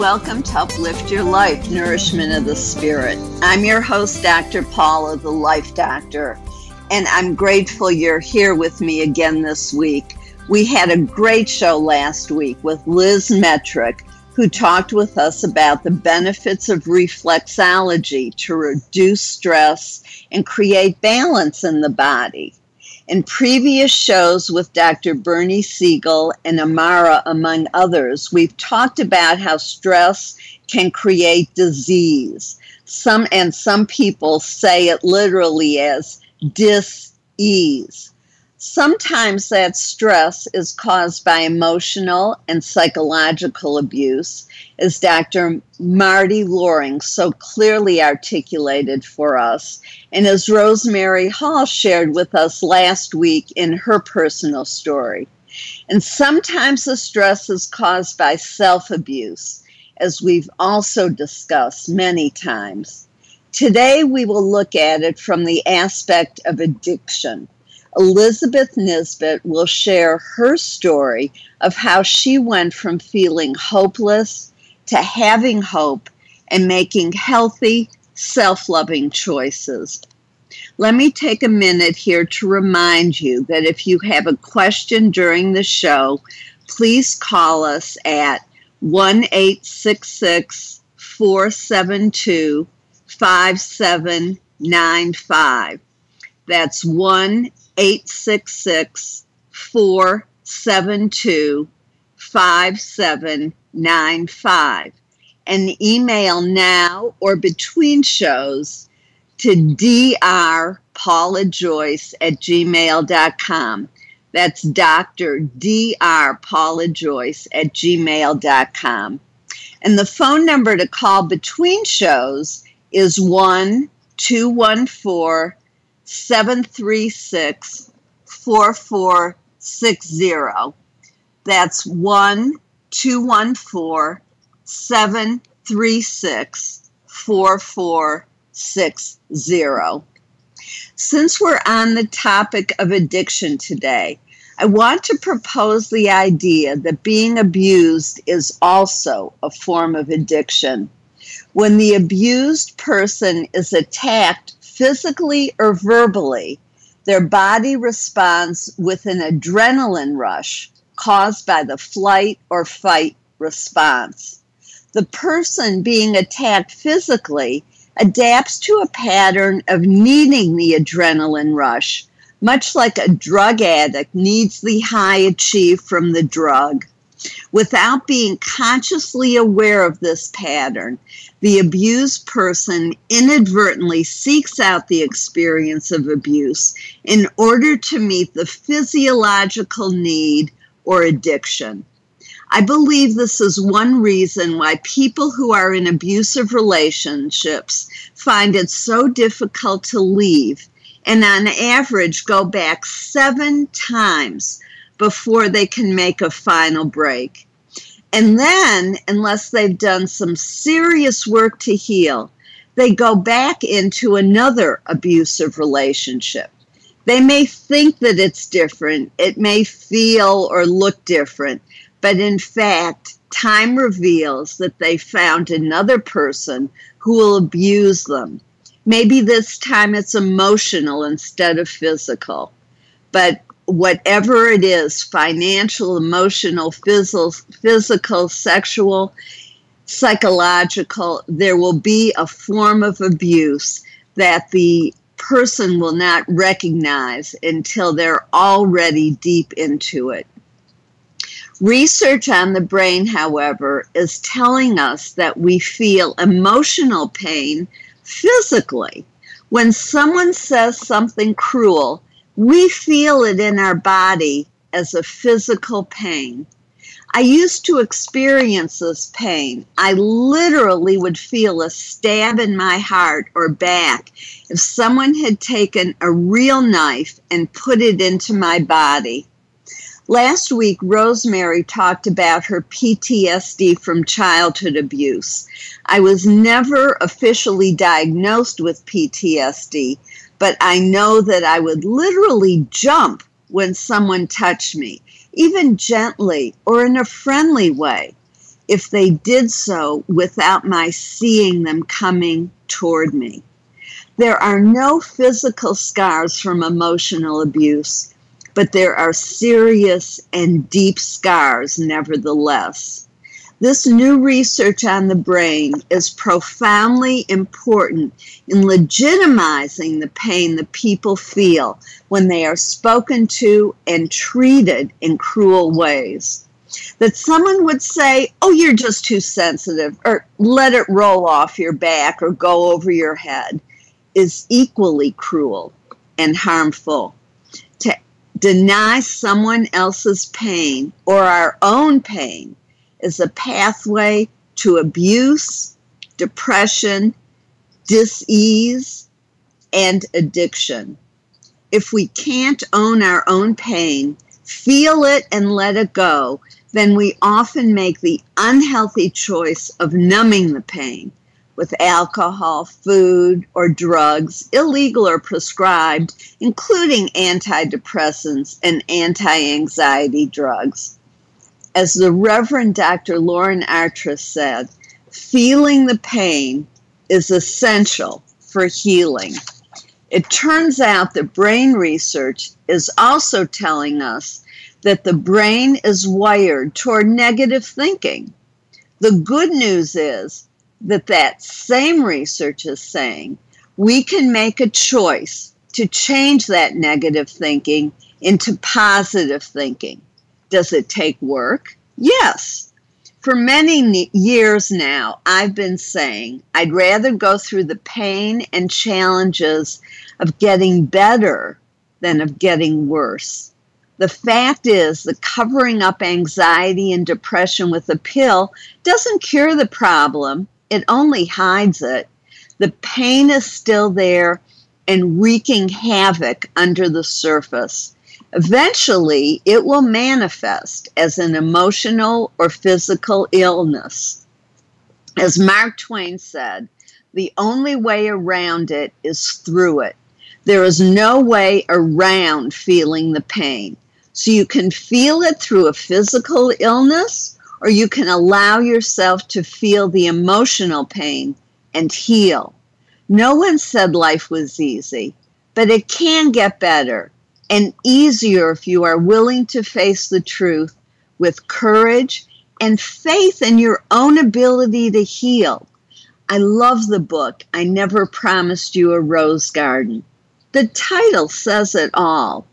Welcome to Uplift Your Life, Nourishment of the Spirit. I'm your host, Dr. Paula, the Life Doctor, and I'm grateful you're here with me again this week. We had a great show last week with Liz Metrick, who talked with us about the benefits of reflexology to reduce stress and create balance in the body. In previous shows with Dr. Bernie Siegel and Amara, among others, we've talked about how stress can create disease. Some and some people say it literally as dis-ease. Sometimes that stress is caused by emotional and psychological abuse, as Dr. Marty Loring so clearly articulated for us, and as Rosemary Hall shared with us last week in her personal story. And sometimes the stress is caused by self abuse, as we've also discussed many times. Today, we will look at it from the aspect of addiction Elizabeth Nisbet will share her story of how she went from feeling hopeless to having hope and making healthy, self loving choices. Let me take a minute here to remind you that if you have a question during the show, please call us at 1 866 472 5795. That's 1 866 472 5795 and email now or between shows to drpaulajoyce at gmail.com. That's Dr. Dr. Paula Joyce at gmail.com. And the phone number to call between shows is 1 214 736 4460. That's 1 214 736 4460. Since we're on the topic of addiction today, I want to propose the idea that being abused is also a form of addiction. When the abused person is attacked physically or verbally, their body responds with an adrenaline rush caused by the flight or fight response. The person being attacked physically adapts to a pattern of needing the adrenaline rush, much like a drug addict needs the high achieved from the drug. Without being consciously aware of this pattern, the abused person inadvertently seeks out the experience of abuse in order to meet the physiological need or addiction. I believe this is one reason why people who are in abusive relationships find it so difficult to leave and on average go back seven times before they can make a final break. And then, unless they've done some serious work to heal, they go back into another abusive relationship. They may think that it's different, it may feel or look different, but in fact, time reveals that they found another person who will abuse them. Maybe this time it's emotional instead of physical. But whatever it is financial, emotional, physical, physical sexual, psychological there will be a form of abuse that the person will not recognize until they're already deep into it. Research on the brain, however, is telling us that we feel emotional pain physically. When someone says something cruel, we feel it in our body as a physical pain. I used to experience this pain. I literally would feel a stab in my heart or back if someone had taken a real knife and put it into my body. Last week, Rosemary talked about her PTSD from childhood abuse. I was never officially diagnosed with PTSD, but I know that I would literally jump when someone touched me, even gently or in a friendly way, if they did so without my seeing them coming toward me. There are no physical scars from emotional abuse but there are serious and deep scars nevertheless. This new research on the brain is profoundly important in legitimizing the pain the people feel when they are spoken to and treated in cruel ways. That someone would say, Oh, you're just too sensitive, or let it roll off your back or go over your head, is equally cruel and harmful To deny someone else's pain or our own pain is a pathway to abuse, depression, disease, and addiction. If we can't own our own pain, feel it and let it go, then we often make the unhealthy choice of numbing the pain with alcohol, food, or drugs, illegal or prescribed, including antidepressants and anti anxiety drugs. As the Reverend Dr. Lauren Artress said, feeling the pain is essential for healing. It turns out that brain research is also telling us that the brain is wired toward negative thinking. The good news is that that same research is saying we can make a choice to change that negative thinking into positive thinking. Does it take work? Yes. For many years now, I've been saying I'd rather go through the pain and challenges of getting better than of getting worse. The fact is the covering up anxiety and depression with a pill doesn't cure the problem it only hides it. The pain is still there and wreaking havoc under the surface. Eventually, it will manifest as an emotional or physical illness. As Mark Twain said, the only way around it is through it. There is no way around feeling the pain. So you can feel it through a physical illness or you can allow yourself to feel the emotional pain and heal. No one said life was easy, but it can get better and easier if you are willing to face the truth with courage and faith in your own ability to heal. I love the book, I Never Promised You a Rose Garden. The title says it all.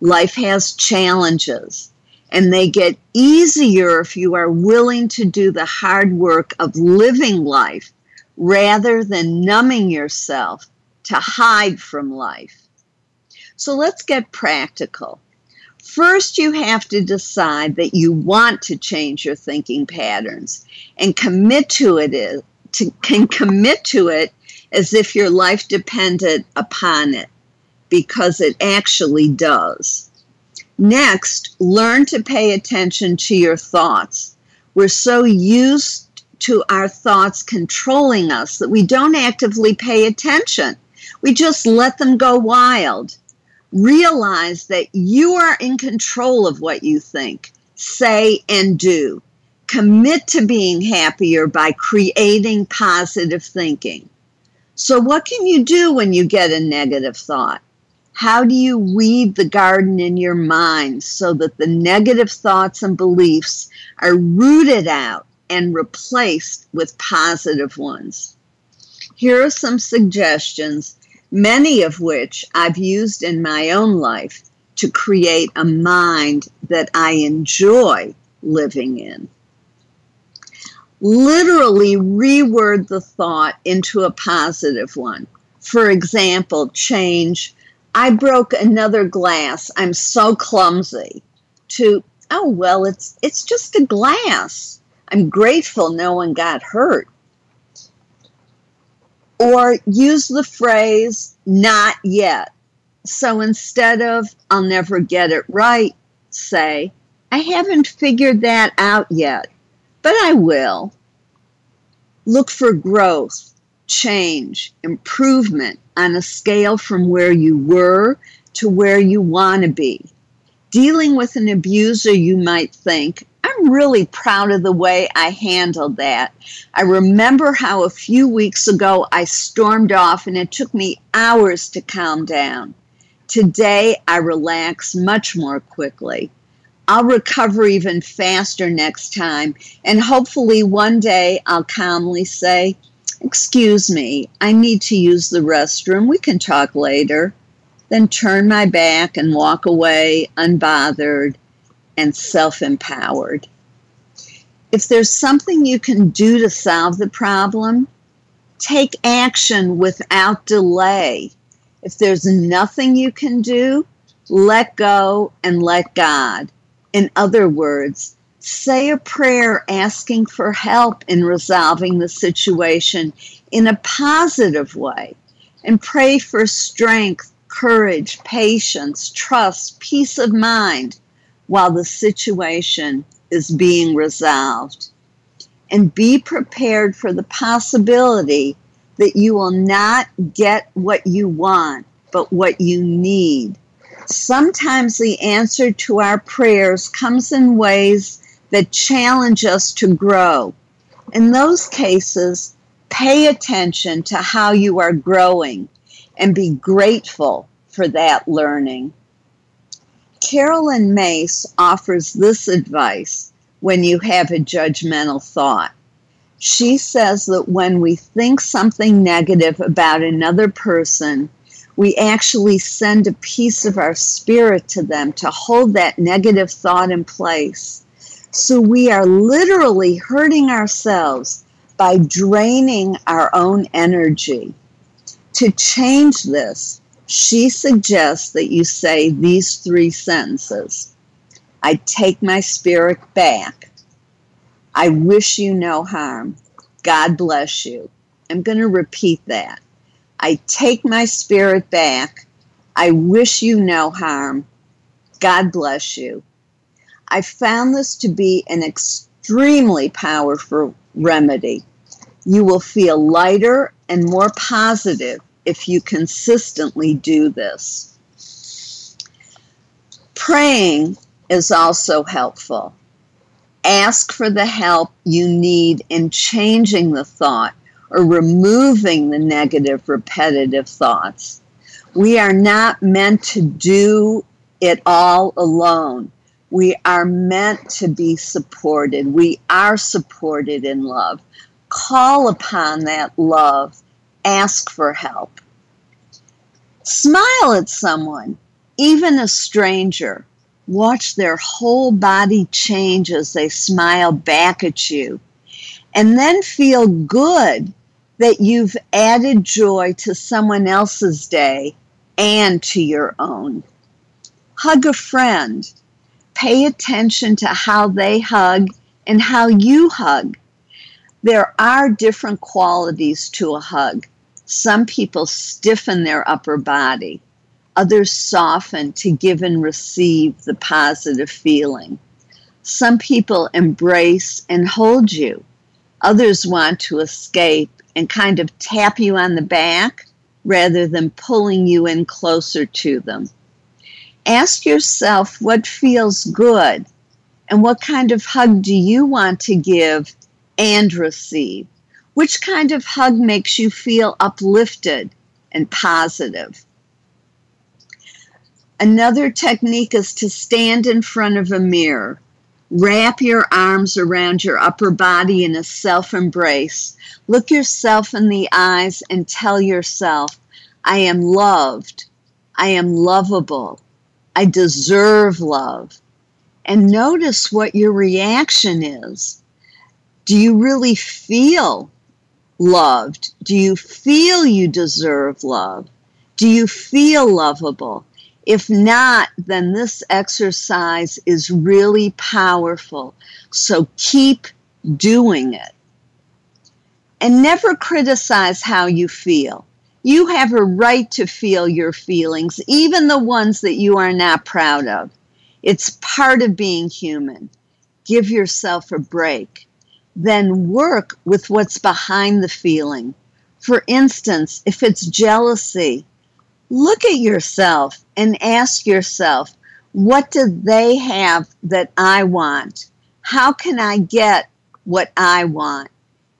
Life has challenges and they get easier if you are willing to do the hard work of living life rather than numbing yourself to hide from life. So let's get practical. First, you have to decide that you want to change your thinking patterns and commit to it to, can commit to it as if your life depended upon it because it actually does. Next, learn to pay attention to your thoughts. We're so used to our thoughts controlling us that we don't actively pay attention. We just let them go wild. Realize that you are in control of what you think, say, and do. Commit to being happier by creating positive thinking. So, what can you do when you get a negative thought? How do you weed the garden in your mind so that the negative thoughts and beliefs are rooted out and replaced with positive ones? Here are some suggestions, many of which I've used in my own life to create a mind that I enjoy living in. Literally reword the thought into a positive one. For example, change, I broke another glass. I'm so clumsy. To, oh, well, it's, it's just a glass. I'm grateful no one got hurt. Or use the phrase, not yet. So instead of, I'll never get it right, say, I haven't figured that out yet, but I will. Look for growth, change, improvement on a scale from where you were to where you want to be. Dealing with an abuser, you might think, I'm really proud of the way I handled that. I remember how a few weeks ago I stormed off and it took me hours to calm down. Today, I relax much more quickly. I'll recover even faster next time, and hopefully, one day I'll calmly say, Excuse me, I need to use the restroom. We can talk later. Then turn my back and walk away unbothered and self empowered. If there's something you can do to solve the problem, take action without delay. If there's nothing you can do, let go and let God. In other words, say a prayer asking for help in resolving the situation in a positive way and pray for strength, courage, patience, trust, peace of mind while the situation is being resolved. And be prepared for the possibility that you will not get what you want, but what you need. Sometimes the answer to our prayers comes in ways that challenge us to grow. In those cases, pay attention to how you are growing and be grateful for that learning. Caroline Myss offers this advice when you have a judgmental thought she says that when we think something negative about another person, we actually send a piece of our spirit to them to hold that negative thought in place. So we are literally hurting ourselves by draining our own energy. To change this, she suggests that you say these three sentences I take my spirit back. I wish you no harm. God bless you. I'm going to repeat that. I take my spirit back. I wish you no harm. God bless you. I found this to be an extremely powerful remedy. You will feel lighter and more positive if you consistently do this. Praying is also helpful. Ask for the help you need in changing the thought or removing the negative, repetitive thoughts. We are not meant to do it all alone. We are meant to be supported. We are supported in love. Call upon that love. Ask for help. Smile at someone, even a stranger. Watch their whole body change as they smile back at you. And then feel good that you've added joy to someone else's day and to your own. Hug a friend. Pay attention to how they hug and how you hug. There are different qualities to a hug. Some people stiffen their upper body Others soften to give and receive the positive feeling. Some people embrace and hold you. Others want to escape and kind of tap you on the back rather than pulling you in closer to them. Ask yourself what feels good And what kind of hug do you want to give and receive? Which kind of hug makes you feel uplifted and positive? Another technique is to stand in front of a mirror. Wrap your arms around your upper body in a self embrace. Look yourself in the eyes and tell yourself, I am loved. I am lovable. I deserve love. And notice what your reaction is. Do you really feel loved? Do you feel you deserve love? Do you feel lovable? If not, then this exercise is really powerful. So keep doing it. And never criticize how you feel. You have a right to feel your feelings, even the ones that you are not proud of. It's part of being human. Give yourself a break. Then work with what's behind the feeling. For instance, if it's jealousy, look at yourself and ask yourself, what do they have that I want? How can I get what I want?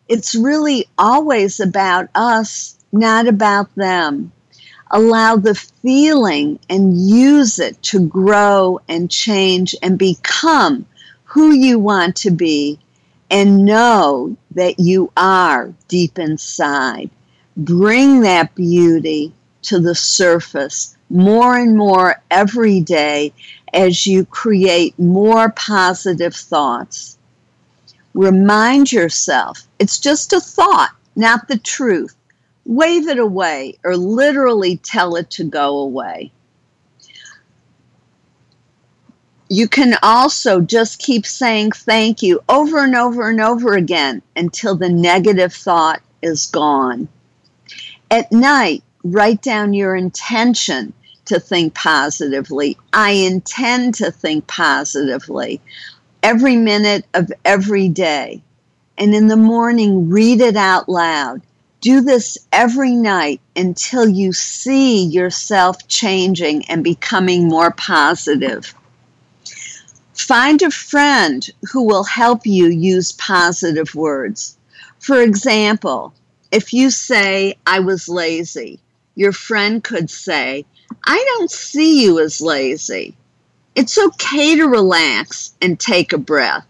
It's really always about us, not about them. Allow the feeling and use it to grow and change and become who you want to be and know that you are deep inside. Bring that beauty to the surface more and more every day as you create more positive thoughts. Remind yourself it's just a thought, not the truth. Wave it away or literally tell it to go away. You can also just keep saying thank you over and over and over again until the negative thought is gone. At night, write down your intention to think positively. I intend to think positively every minute of every day. And in the morning, read it out loud. Do this every night until you see yourself changing and becoming more positive. Find a friend who will help you use positive words. For example, if you say, I was lazy, your friend could say, I don't see you as lazy. It's okay to relax and take a breath.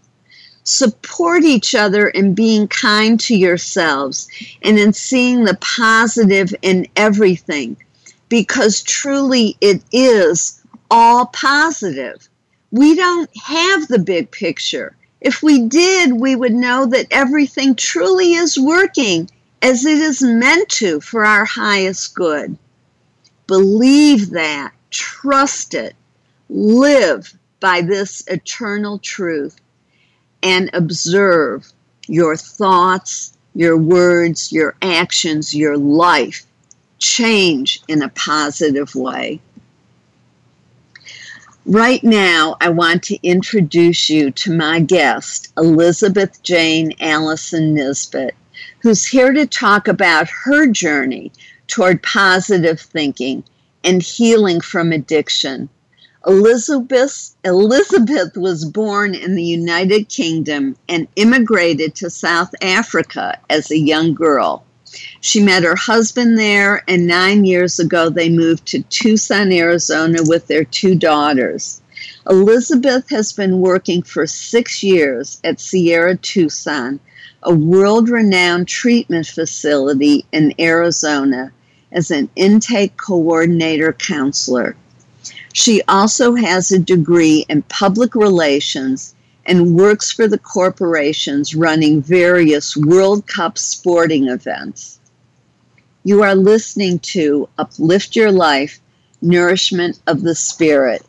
Support each other in being kind to yourselves and in seeing the positive in everything because truly it is all positive. We don't have the big picture. If we did, we would know that everything truly is working as it is meant to for our highest good. Believe that, trust it, live by this eternal truth, and observe your thoughts, your words, your actions, your life change in a positive way. Right now, I want to introduce you to my guest, Elizabeth Jane Allison Nisbet who's here to talk about her journey toward positive thinking and healing from addiction. Elizabeth, Elizabeth was born in the United Kingdom and immigrated to South Africa as a young girl. She met her husband there, and nine years ago, they moved to Tucson, Arizona with their two daughters. Elizabeth has been working for six years at Sierra Tucson, a world renowned treatment facility in Arizona as an intake coordinator counselor. She also has a degree in public relations and works for the corporations running various World Cup sporting events. You are listening to Uplift Your Life Nourishment of the Spirit.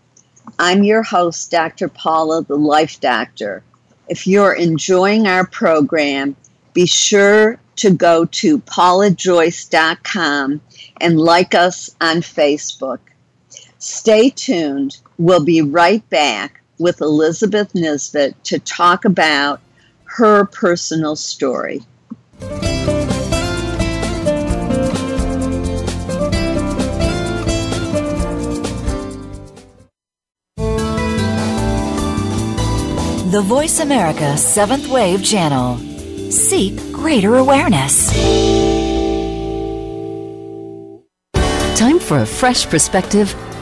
I'm your host, Dr. Paula, the Life Doctor. If you're enjoying our program, be sure to go to paulajoyce.com and like us on Facebook. Stay tuned. We'll be right back with Elizabeth Nisbet to talk about her personal story. the Voice America Seventh Wave Channel. Seek greater awareness. Time for a fresh perspective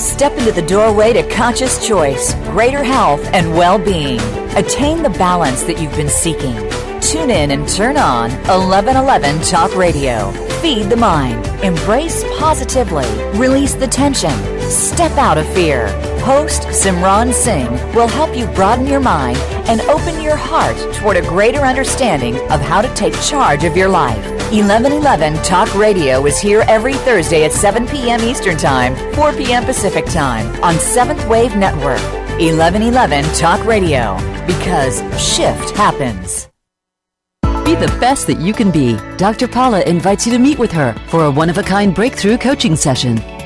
Step into the doorway to conscious choice, greater health, and well being. Attain the balance that you've been seeking. Tune in and turn on 1111 Talk Radio. Feed the mind. Embrace positively. Release the tension. Step out of fear. Host Simran Singh will help you broaden your mind and open your heart toward a greater understanding of how to take charge of your life. 1111 Talk Radio is here every Thursday at 7 p.m. Eastern Time, 4 p.m. Pacific Time on Seventh Wave Network. 1111 Talk Radio, because shift happens. Be the best that you can be. Dr. Paula invites you to meet with her for a one of a kind breakthrough coaching session.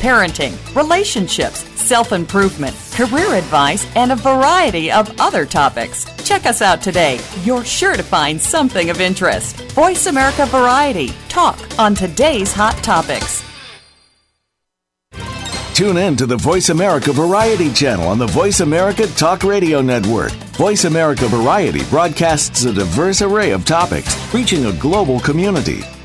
parenting, relationships, self improvement, career advice, and a variety of other topics. Check us out today. You're sure to find something of interest. Voice America Variety. Talk on today's hot topics. Tune in to the Voice America Variety channel on the Voice America Talk Radio Network. Voice America Variety broadcasts a diverse array of topics, reaching a global community.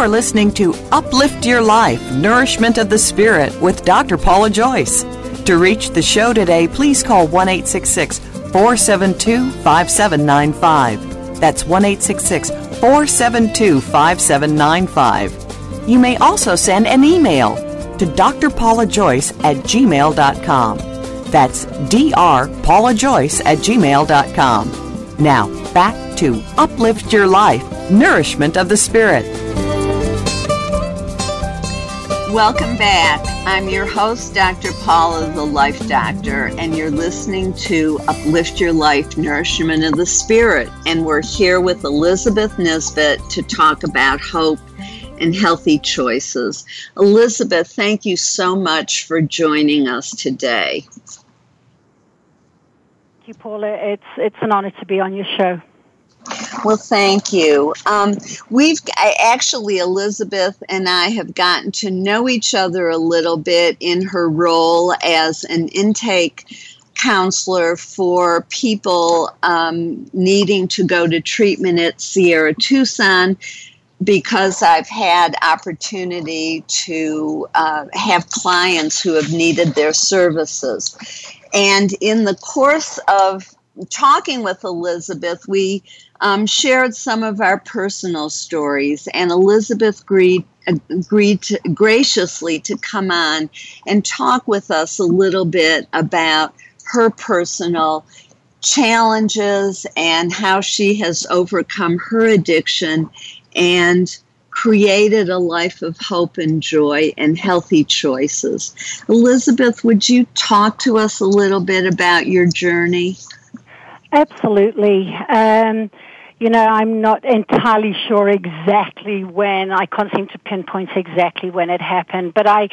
Are listening to Uplift Your Life Nourishment of the Spirit with Dr. Paula Joyce. To reach the show today, please call 1 472 5795. That's 1 472 5795. You may also send an email to drpaulajoyce at gmail.com. That's drpaulajoyce at gmail.com. Now, back to Uplift Your Life Nourishment of the Spirit. Welcome back. I'm your host, Dr. Paula, the Life Doctor, and you're listening to Uplift Your Life Nourishment of the Spirit. And we're here with Elizabeth Nisbet to talk about hope and healthy choices. Elizabeth, thank you so much for joining us today. Thank you, Paula. It's, it's an honor to be on your show. Well, thank you. Um, we've actually, Elizabeth and I have gotten to know each other a little bit in her role as an intake counselor for people um, needing to go to treatment at Sierra Tucson because I've had opportunity to uh, have clients who have needed their services. And in the course of talking with Elizabeth, we um, shared some of our personal stories, and Elizabeth agreed, agreed to, graciously to come on and talk with us a little bit about her personal challenges and how she has overcome her addiction and created a life of hope and joy and healthy choices. Elizabeth, would you talk to us a little bit about your journey? Absolutely. Um, you know, I'm not entirely sure exactly when. I can't seem to pinpoint exactly when it happened, but I,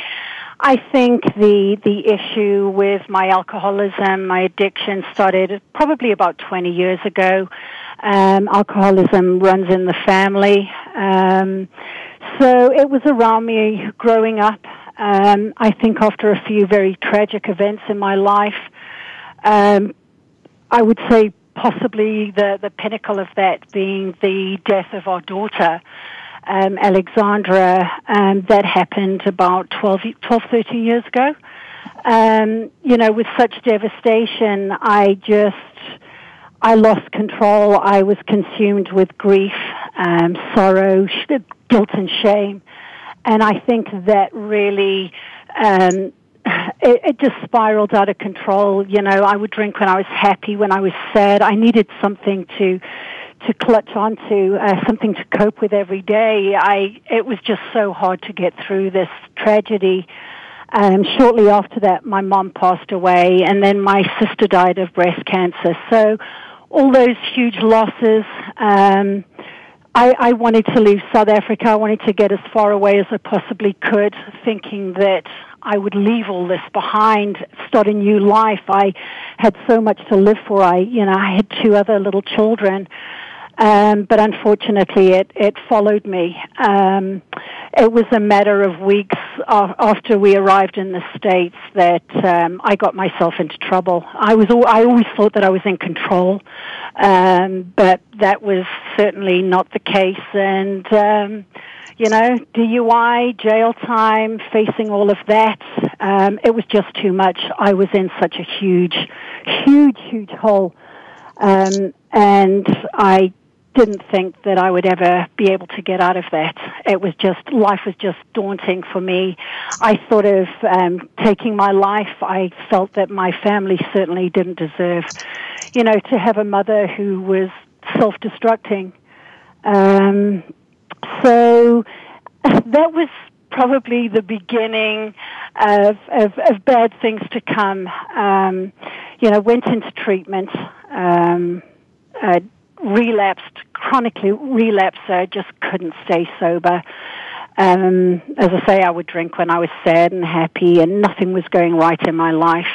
I think the the issue with my alcoholism, my addiction, started probably about 20 years ago. Um, alcoholism runs in the family, um, so it was around me growing up. Um, I think after a few very tragic events in my life, um, I would say possibly the, the pinnacle of that being the death of our daughter, um, Alexandra, um, that happened about 12, 12 13 years ago. Um, you know, with such devastation, I just, I lost control. I was consumed with grief, um, sorrow, guilt and shame. And I think that really um, it, it just spiraled out of control. You know, I would drink when I was happy, when I was sad. I needed something to to clutch onto, uh, something to cope with every day. I it was just so hard to get through this tragedy. Um, shortly after that, my mom passed away, and then my sister died of breast cancer. So, all those huge losses. Um, I, I wanted to leave South Africa. I wanted to get as far away as I possibly could, thinking that I would leave all this behind, start a new life. I had so much to live for. I, you know, I had two other little children. Um, but unfortunately, it, it followed me. Um, it was a matter of weeks after we arrived in the states that um, I got myself into trouble. I was I always thought that I was in control, um, but that was certainly not the case. And um, you know, DUI, jail time, facing all of that. Um, it was just too much. I was in such a huge, huge, huge hole. Um, and I didn't think that I would ever be able to get out of that. It was just, life was just daunting for me. I thought of um, taking my life. I felt that my family certainly didn't deserve, you know, to have a mother who was self-destructing. Um, so that was probably the beginning of, of, of bad things to come. Um, you know, went into treatment, um, uh, relapsed, chronically relapsed, so I just couldn't stay sober. Um, as I say, I would drink when I was sad and happy, and nothing was going right in my life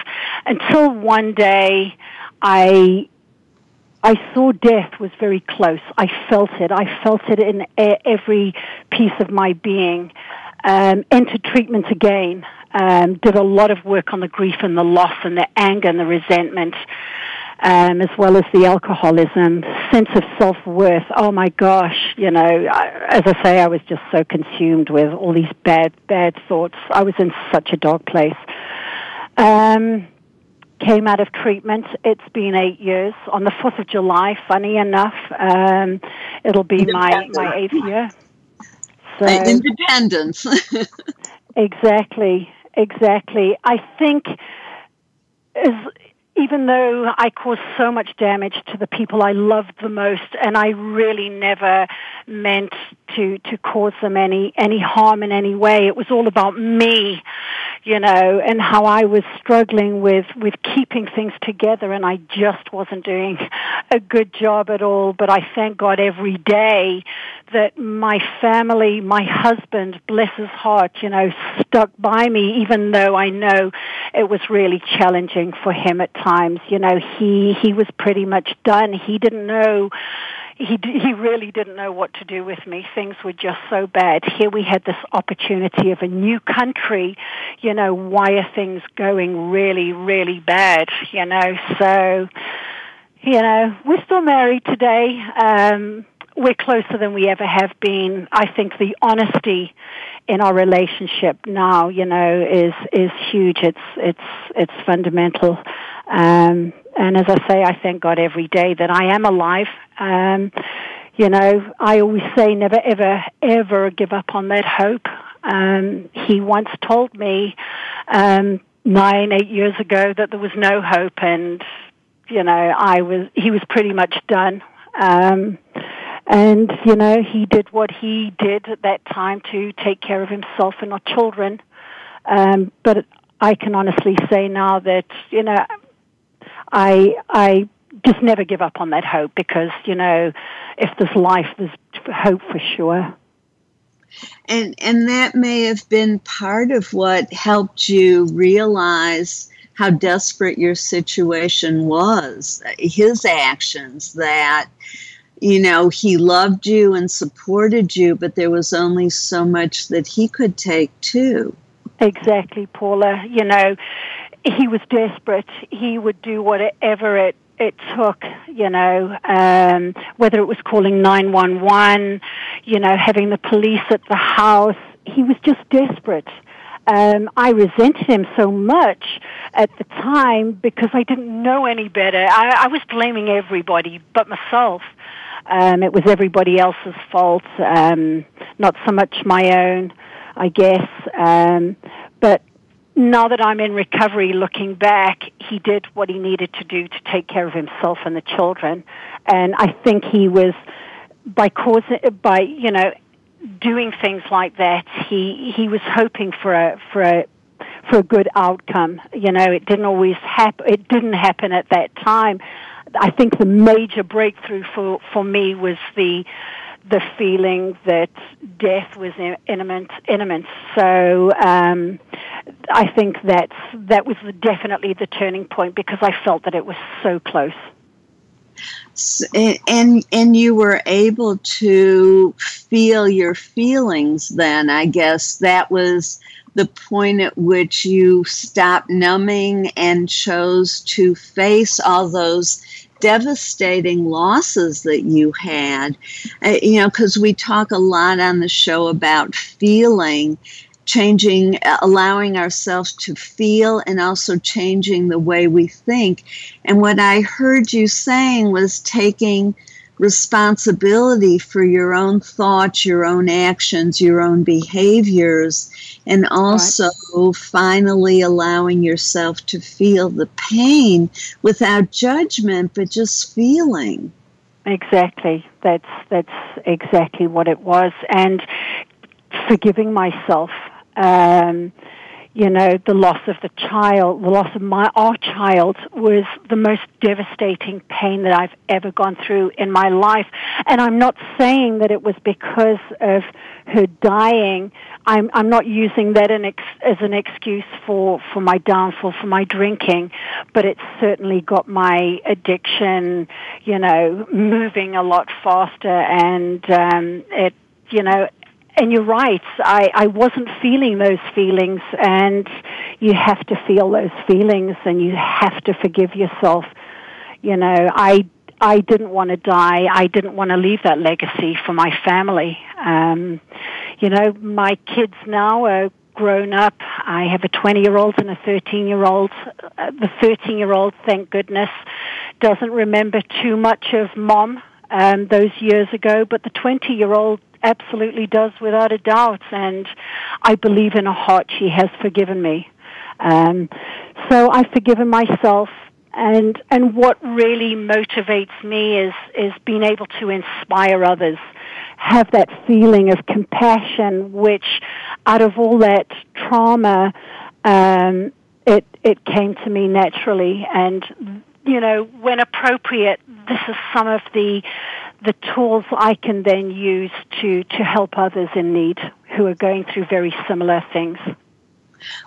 until one day I I saw death was very close. I felt it. I felt it in every piece of my being. Um, entered treatment again. Um, did a lot of work on the grief and the loss and the anger and the resentment, um, as well as the alcoholism, sense of self worth. Oh my gosh, you know, as I say, I was just so consumed with all these bad, bad thoughts. I was in such a dark place. Um, came out of treatment. It's been eight years. On the 4th of July, funny enough, um, it'll be my, my eighth year. So, Independence. exactly, exactly. I think even though I caused so much damage to the people I loved the most, and I really never meant to to cause them any any harm in any way. It was all about me you know, and how I was struggling with, with keeping things together and I just wasn't doing a good job at all. But I thank God every day that my family, my husband, bless his heart, you know, stuck by me even though I know it was really challenging for him at times. You know, he, he was pretty much done. He didn't know he he really didn't know what to do with me. Things were just so bad. Here we had this opportunity of a new country. You know, why are things going really really bad? You know, so you know we're still married today. Um, we're closer than we ever have been. I think the honesty in our relationship now, you know, is is huge. It's it's it's fundamental. Um, and as I say, I thank God every day that I am alive. Um, you know, I always say never, ever, ever give up on that hope. Um, he once told me um, nine, eight years ago that there was no hope, and you know, I was he was pretty much done. Um, and you know, he did what he did at that time to take care of himself and our children. Um, but I can honestly say now that you know I I just never give up on that hope because you know if there's life, there's hope for sure. And and that may have been part of what helped you realize how desperate your situation was. His actions that you know he loved you and supported you, but there was only so much that he could take too. Exactly, Paula. You know, he was desperate. He would do whatever it it took, you know, um, whether it was calling 911, you know, having the police at the house. He was just desperate. Um, I resented him so much at the time because I didn't know any better. I, I was blaming everybody but myself. Um, it was everybody else's fault, um, not so much my own, I guess. Um, but now that I'm in recovery, looking back, he did what he needed to do to take care of himself and the children. And I think he was, by causing, by, you know, doing things like that, he, he was hoping for a, for a, for a good outcome. You know, it didn't always happen, it didn't happen at that time. I think the major breakthrough for, for me was the, the feeling that death was imminent. imminent. So um, I think that's that was definitely the turning point because I felt that it was so close. And and you were able to feel your feelings then. I guess that was the point at which you stopped numbing and chose to face all those devastating losses that you had. Uh, you know, because we talk a lot on the show about feeling, changing, uh, allowing ourselves to feel, and also changing the way we think. And what I heard you saying was taking responsibility for your own thoughts, your own actions, your own behaviors, and also right. finally allowing yourself to feel the pain without judgment, but just feeling. Exactly. That's that's exactly what it was, and forgiving myself. Um, you know, the loss of the child, the loss of my our child was the most devastating pain that I've ever gone through in my life. And I'm not saying that it was because of her dying. I'm I'm not using that ex, as an excuse for for my downfall, for my drinking, but it certainly got my addiction, you know, moving a lot faster, and um, it you know and you're right. I, I wasn't feeling those feelings, and you have to feel those feelings, and you have to forgive yourself. You know, I I didn't want to die. I didn't want to leave that legacy for my family. Um, you know, my kids now are grown up. I have a 20 year old and a 13 year old. Uh, the 13 year old, thank goodness, doesn't remember too much of mom um, those years ago, but the 20 year old absolutely does without a doubt. And I believe in a heart she has forgiven me. Um, so I've forgiven myself. And, and what really motivates me is, is being able to inspire others, have that feeling of compassion, which out of all that trauma, um, it it came to me naturally, and you know, when appropriate, this is some of the the tools I can then use to to help others in need who are going through very similar things.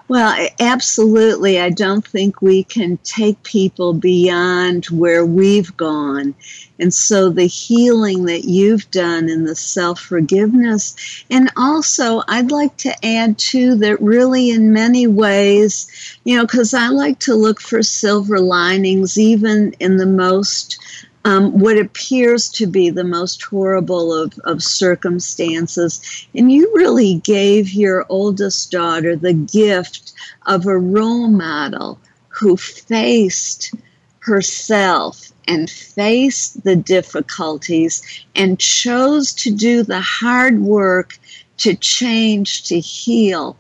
Well, absolutely. I don't think we can take people beyond where we've gone. And so the healing that you've done and the self forgiveness. And also, I'd like to add too that really, in many ways, you know, because I like to look for silver linings even in the most um, what appears to be the most horrible of, of circumstances. And you really gave your oldest daughter the gift of a role model who faced herself and faced the difficulties and chose to do the hard work to change, to heal,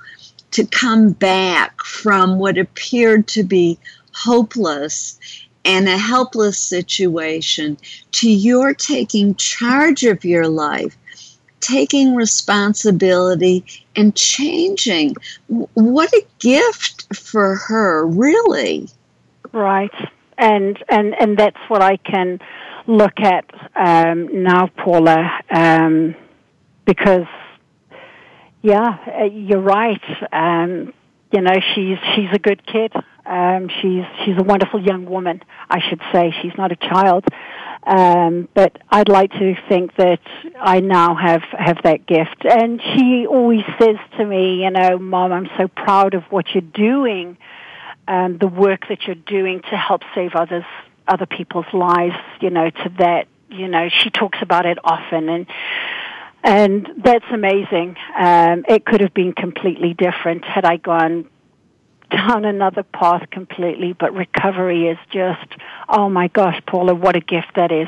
to come back from what appeared to be hopeless and a helpless situation to your taking charge of your life, taking responsibility and changing. What a gift for her, really. Right. And and and that's what I can look at um, now, Paula, um, because yeah, uh, you're right. Um, you know, she's she's a good kid. Um, she's she's a wonderful young woman, I should say. She's not a child, um, but I'd like to think that I now have have that gift. And she always says to me, you know, Mom, I'm so proud of what you're doing, um, the work that you're doing to help save others, other people's lives. You know, to that, you know, she talks about it often, and and that's amazing. Um, it could have been completely different had I gone down another path completely, but recovery is just, oh my gosh, Paula, what a gift that is.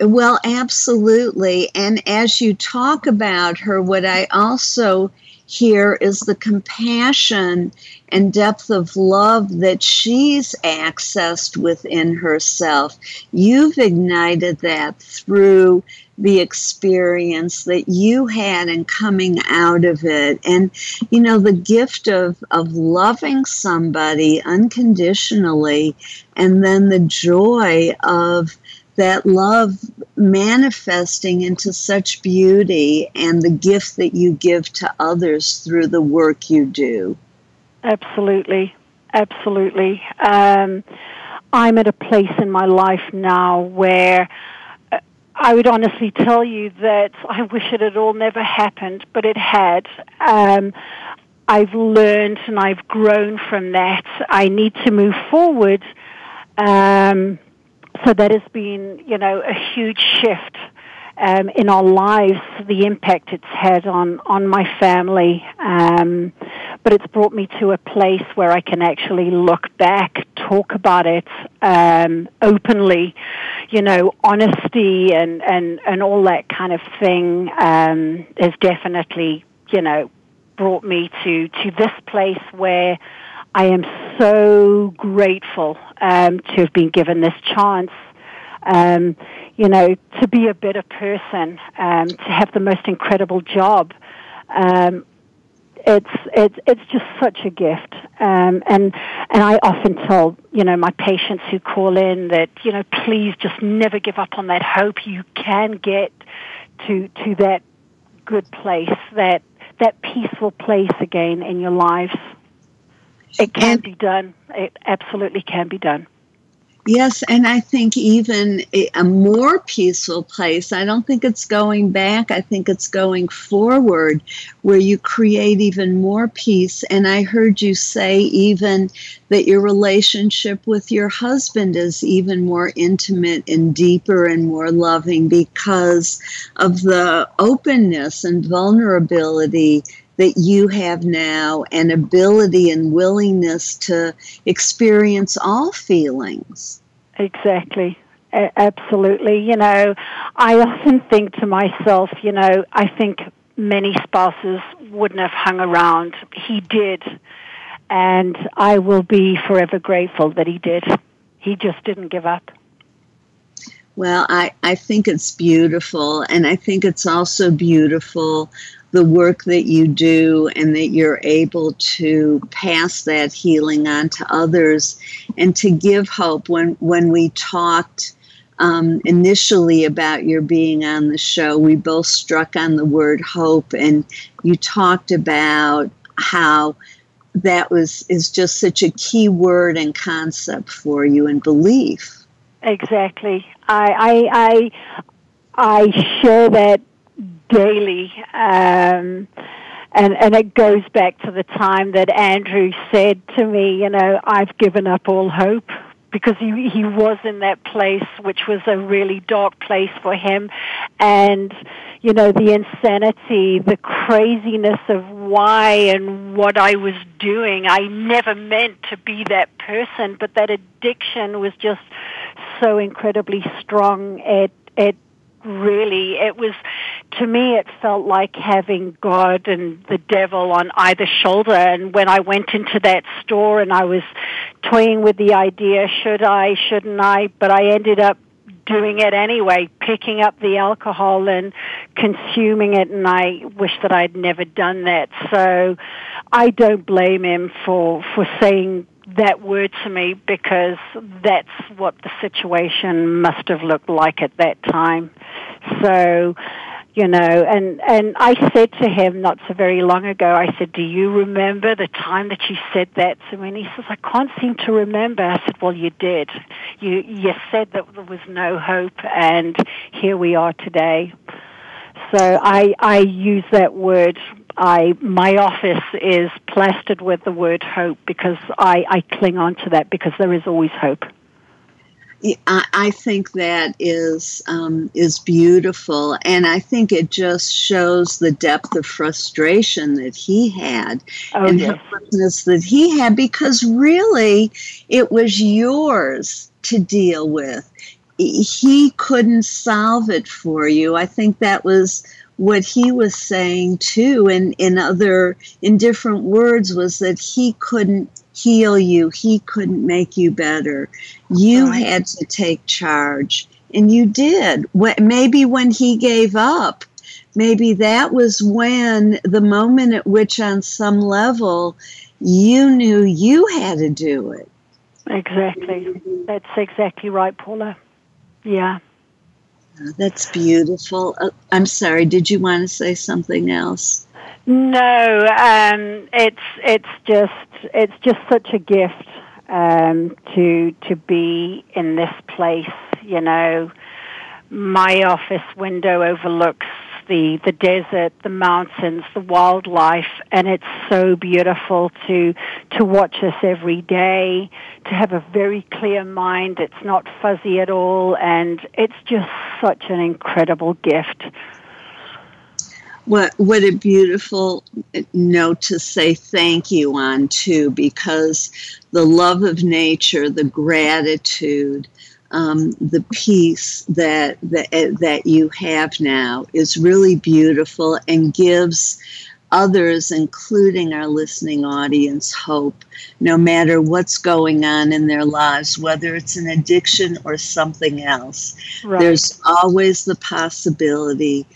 Well, absolutely. And as you talk about her, what I also hear is the compassion and depth of love that she's accessed within herself. You've ignited that through the experience that you had in coming out of it and you know the gift of of loving somebody unconditionally and then the joy of that love manifesting into such beauty and the gift that you give to others through the work you do absolutely absolutely um, i'm at a place in my life now where I would honestly tell you that I wish it had all never happened, but it had. Um, I've learned and I've grown from that. I need to move forward. Um, so that has been, you know, a huge shift um, in our lives, the impact it's had on, on my family. Um, but it's brought me to a place where I can actually look back, talk about it um, openly, you know, honesty and, and, and all that kind of thing um, has definitely, you know, brought me to, to this place where I am so grateful um, to have been given this chance um, you know, to be a better person, um, to have the most incredible job. Um, it's it's it's just such a gift, um, and and I often tell you know my patients who call in that you know please just never give up on that hope. You can get to to that good place, that that peaceful place again in your lives. It can be done. It absolutely can be done. Yes, and I think even a more peaceful place. I don't think it's going back. I think it's going forward where you create even more peace. And I heard you say even that your relationship with your husband is even more intimate and deeper and more loving because of the openness and vulnerability that you have now an ability and willingness to experience all feelings. Exactly. A- absolutely. You know, I often think to myself, you know, I think many spouses wouldn't have hung around. He did. And I will be forever grateful that he did. He just didn't give up. Well, I, I think it's beautiful. And I think it's also beautiful the work that you do and that you're able to pass that healing on to others and to give hope. When, when we talked um, initially about your being on the show, we both struck on the word hope, and you talked about how that was is just such a key word and concept for you and belief. Exactly. I I I, I share that daily. Um, and, and it goes back to the time that Andrew said to me, you know, I've given up all hope because he, he was in that place which was a really dark place for him and you know the insanity the craziness of why and what I was doing I never meant to be that person but that addiction was just so incredibly strong it it really it was to me it felt like having god and the devil on either shoulder. And when i went into that store and i was toying with the idea should i shouldn't i? But i ended up doing it anyway picking up the alcohol and consuming it. And i wish that i'd never done that. So i don't blame him for for saying that word to me because that's what the situation must have looked like at that time. So, you know, and and I said to him not so very long ago, I said, "Do you remember the time that you said that to me?" And he says, "I can't seem to remember." I said, "Well, you did. You you said that there was no hope, and here we are today." So I I use that word I my office is plastered with the word hope because I, I cling on to that because there is always hope. I, I think that is um, is beautiful, and I think it just shows the depth of frustration that he had oh, and yes. helplessness that he had because really it was yours to deal with. He couldn't solve it for you. I think that was what he was saying too and in other in different words was that he couldn't heal you he couldn't make you better you had to take charge and you did maybe when he gave up maybe that was when the moment at which on some level you knew you had to do it exactly that's exactly right paula yeah that's beautiful. Uh, I'm sorry. Did you want to say something else? No. Um, it's it's just it's just such a gift um, to to be in this place. You know, my office window overlooks the the desert, the mountains, the wildlife, and it's so beautiful to to watch us every day. To have a very clear mind, it's not fuzzy at all, and it's just such an incredible gift. What what a beautiful note to say thank you on too, because the love of nature, the gratitude, um, the peace that, that that you have now is really beautiful and gives others, including our listening audience, hope no matter what's going on in their lives, whether it's an addiction or something else. Right. There's always the possibility,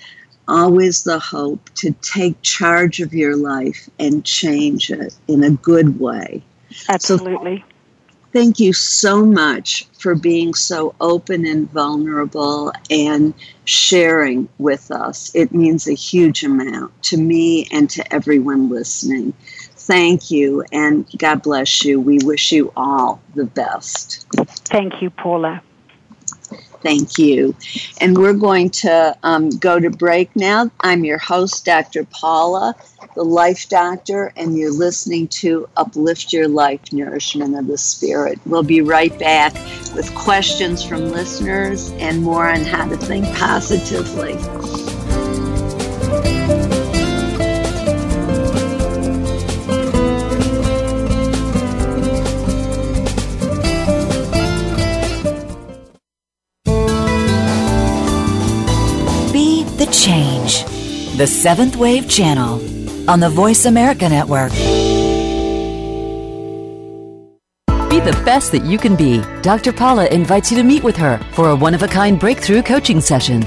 always the hope to take charge of your life and change it in a good way. Absolutely. So, thank you so much for being so open and vulnerable and sharing with us. It means a huge amount to me and to everyone listening. Thank you and God bless you. We wish you all the best. Thank you, Paula. Thank you. And we're going to um, go to break now. I'm your host, Dr. Paula the Life Doctor, and you're listening to Uplift Your Life Nourishment of the Spirit. We'll be right back with questions from listeners and more on how to think positively. The Seventh Wave Channel on the Voice America Network. Be the best that you can be. Dr. Paula invites you to meet with her for a one of a kind breakthrough coaching session.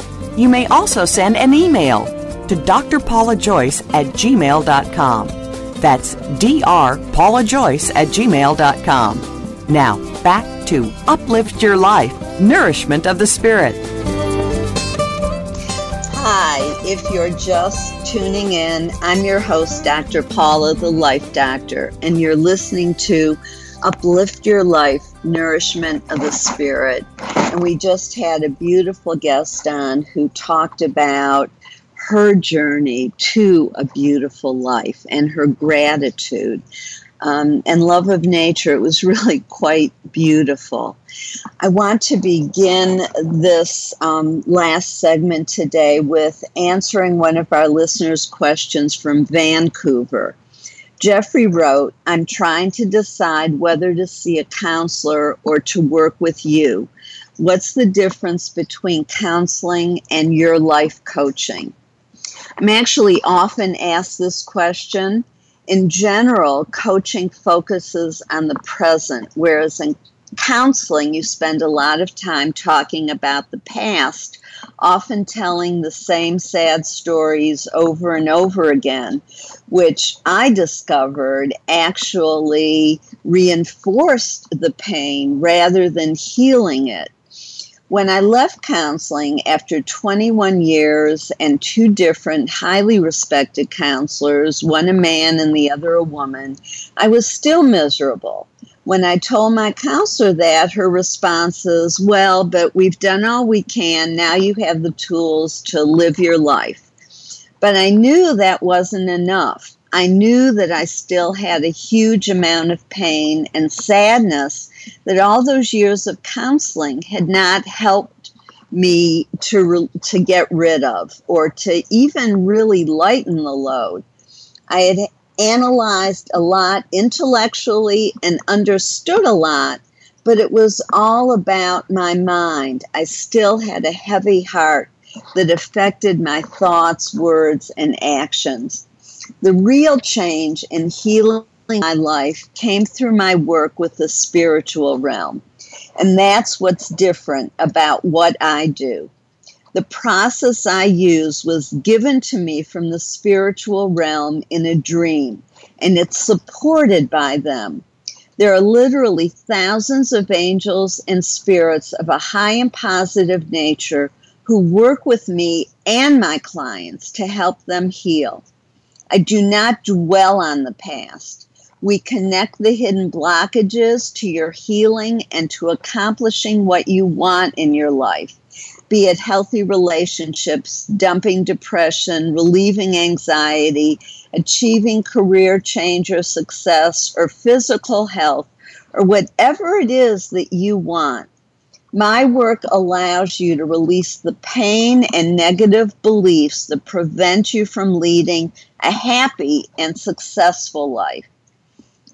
you may also send an email to drpaulajoyce at gmail.com. That's drpaulajoyce at gmail.com. Now, back to Uplift Your Life, Nourishment of the Spirit. Hi, if you're just tuning in, I'm your host, Dr. Paula, the Life Doctor, and you're listening to Uplift Your Life, Nourishment of the Spirit. And we just had a beautiful guest on who talked about her journey to a beautiful life and her gratitude um, and love of nature. It was really quite beautiful. I want to begin this um, last segment today with answering one of our listeners' questions from Vancouver. Jeffrey wrote, I'm trying to decide whether to see a counselor or to work with you. What's the difference between counseling and your life coaching? I'm actually often asked this question. In general, coaching focuses on the present, whereas in counseling, you spend a lot of time talking about the past often telling the same sad stories over and over again, which I discovered actually reinforced the pain rather than healing it. When I left counseling after 21 years and two different highly respected counselors, one a man and the other a woman, I was still miserable. When I told my counselor that, her response is, Well, but we've done all we can. Now you have the tools to live your life. But I knew that wasn't enough. I knew that I still had a huge amount of pain and sadness that all those years of counseling had not helped me to to get rid of or to even really lighten the load. I had analyzed a lot intellectually and understood a lot, but it was all about my mind. I still had a heavy heart that affected my thoughts, words, and actions. The real change in healing my life came through my work with the spiritual realm. And that's what's different about what I do. The process I use was given to me from the spiritual realm in a dream, and it's supported by them. There are literally thousands of angels and spirits of a high and positive nature who work with me and my clients to help them heal. I do not dwell on the past. We connect the hidden blockages to your healing and to accomplishing what you want in your life be it healthy relationships, dumping depression, relieving anxiety, achieving career change or success, or physical health, or whatever it is that you want. My work allows you to release the pain and negative beliefs that prevent you from leading a happy and successful life.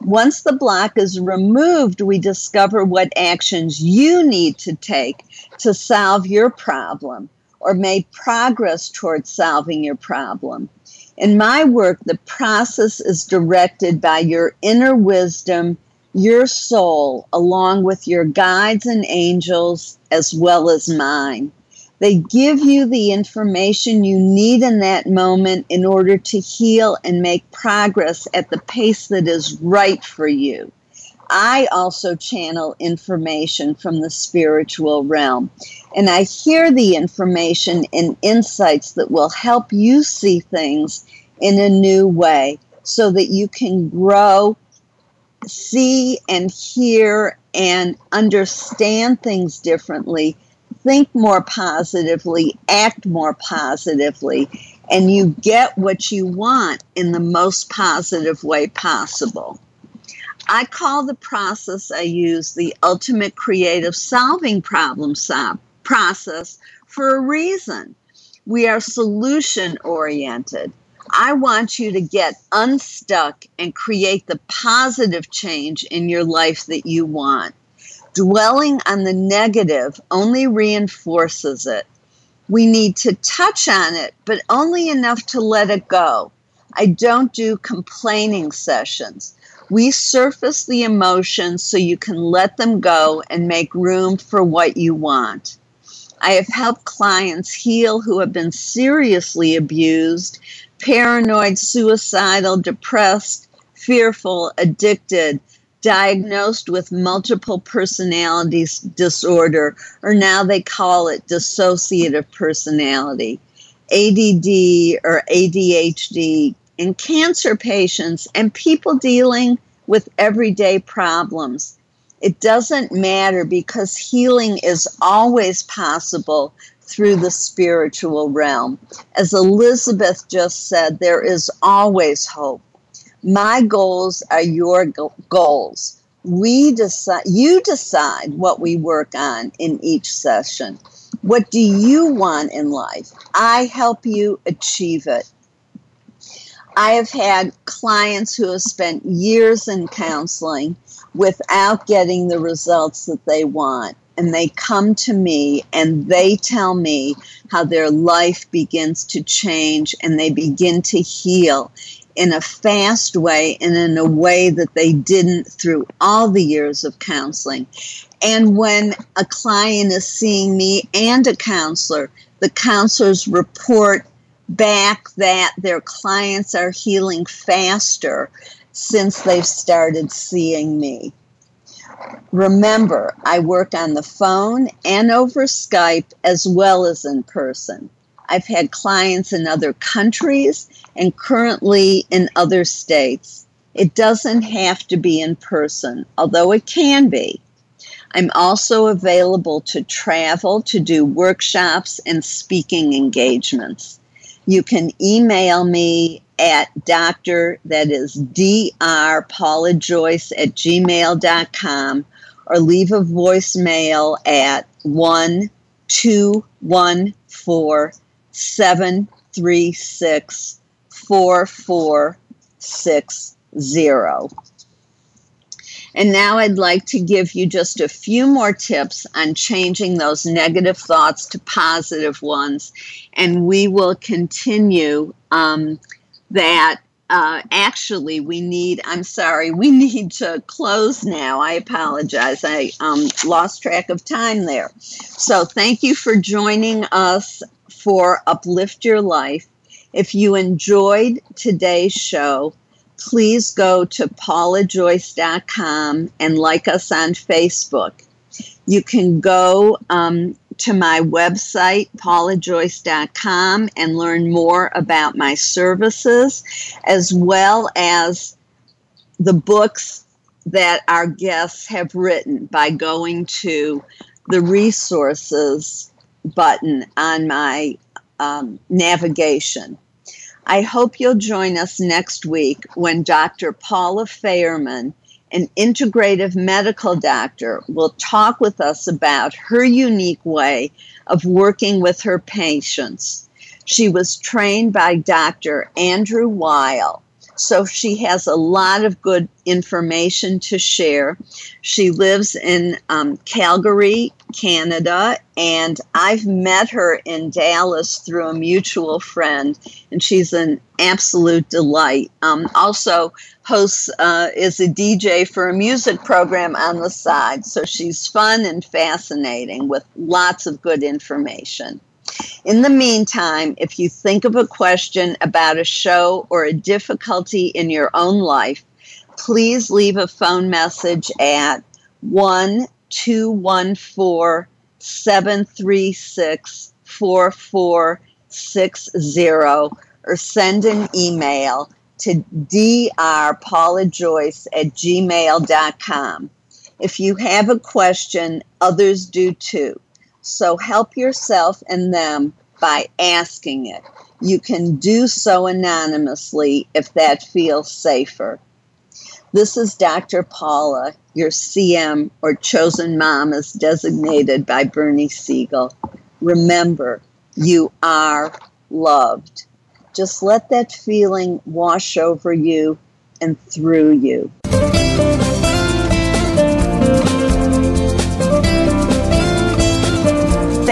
Once the block is removed, we discover what actions you need to take to solve your problem or make progress towards solving your problem. In my work, the process is directed by your inner wisdom, your soul, along with your guides and angels, as well as mine. They give you the information you need in that moment in order to heal and make progress at the pace that is right for you. I also channel information from the spiritual realm, and I hear the information and insights that will help you see things in a new way so that you can grow, see, and hear and understand things differently think more positively, act more positively, and you get what you want in the most positive way possible. I call the process I use the ultimate creative solving problem solve process for a reason. We are solution oriented. I want you to get unstuck and create the positive change in your life that you want. Dwelling on the negative only reinforces it. We need to touch on it, but only enough to let it go. I don't do complaining sessions. We surface the emotions so you can let them go and make room for what you want. I have helped clients heal who have been seriously abused, paranoid, suicidal, depressed, fearful, addicted, diagnosed with multiple personality disorder, or now they call it dissociative personality, ADD or ADHD, and cancer patients and people dealing with everyday problems. It doesn't matter because healing is always possible through the spiritual realm. As Elizabeth just said, there is always hope. My goals are your goals. We decide, you decide what we work on in each session. What do you want in life? I help you achieve it. I have had clients who have spent years in counseling without getting the results that they want. And they come to me and they tell me how their life begins to change and they begin to heal in a fast way and in a way that they didn't through all the years of counseling. And when a client is seeing me and a counselor, the counselors report back that their clients are healing faster since they've started seeing me. Remember, I work on the phone and over Skype as well as in person. I've had clients in other countries and currently in other states. It doesn't have to be in person, although it can be. I'm also available to travel to do workshops and speaking engagements. You can email me at doctor, that is Dr. Paula Joyce at gmail.com or leave a voicemail at 1 214 736 4460. And now I'd like to give you just a few more tips on changing those negative thoughts to positive ones. And we will continue um, that. Uh, actually, we need, I'm sorry, we need to close now. I apologize. I um, lost track of time there. So, thank you for joining us for Uplift Your Life. If you enjoyed today's show, please go to paulajoyce.com and like us on Facebook. You can go um, to my website, paulajoyce.com, and learn more about my services, as well as the books that our guests have written by going to the resources button on my um, navigation. I hope you'll join us next week when Dr. Paula Fairman, an integrative medical doctor, will talk with us about her unique way of working with her patients. She was trained by Dr. Andrew Weil, So she has a lot of good information to share. She lives in um, Calgary, Canada, and I've met her in Dallas through a mutual friend, and she's an absolute delight. Um, also, hosts uh, is a DJ for a music program on the side, so she's fun and fascinating with lots of good information. In the meantime, if you think of a question about a show or a difficulty in your own life, please leave a phone message at 1 214 736 4460 or send an email to drpaulajoyce at gmail.com. If you have a question, others do too. So help yourself and them by asking it. You can do so anonymously if that feels safer. This is Dr. Paula, your CM or chosen mom as designated by Bernie Siegel. Remember, you are loved. Just let that feeling wash over you and through you.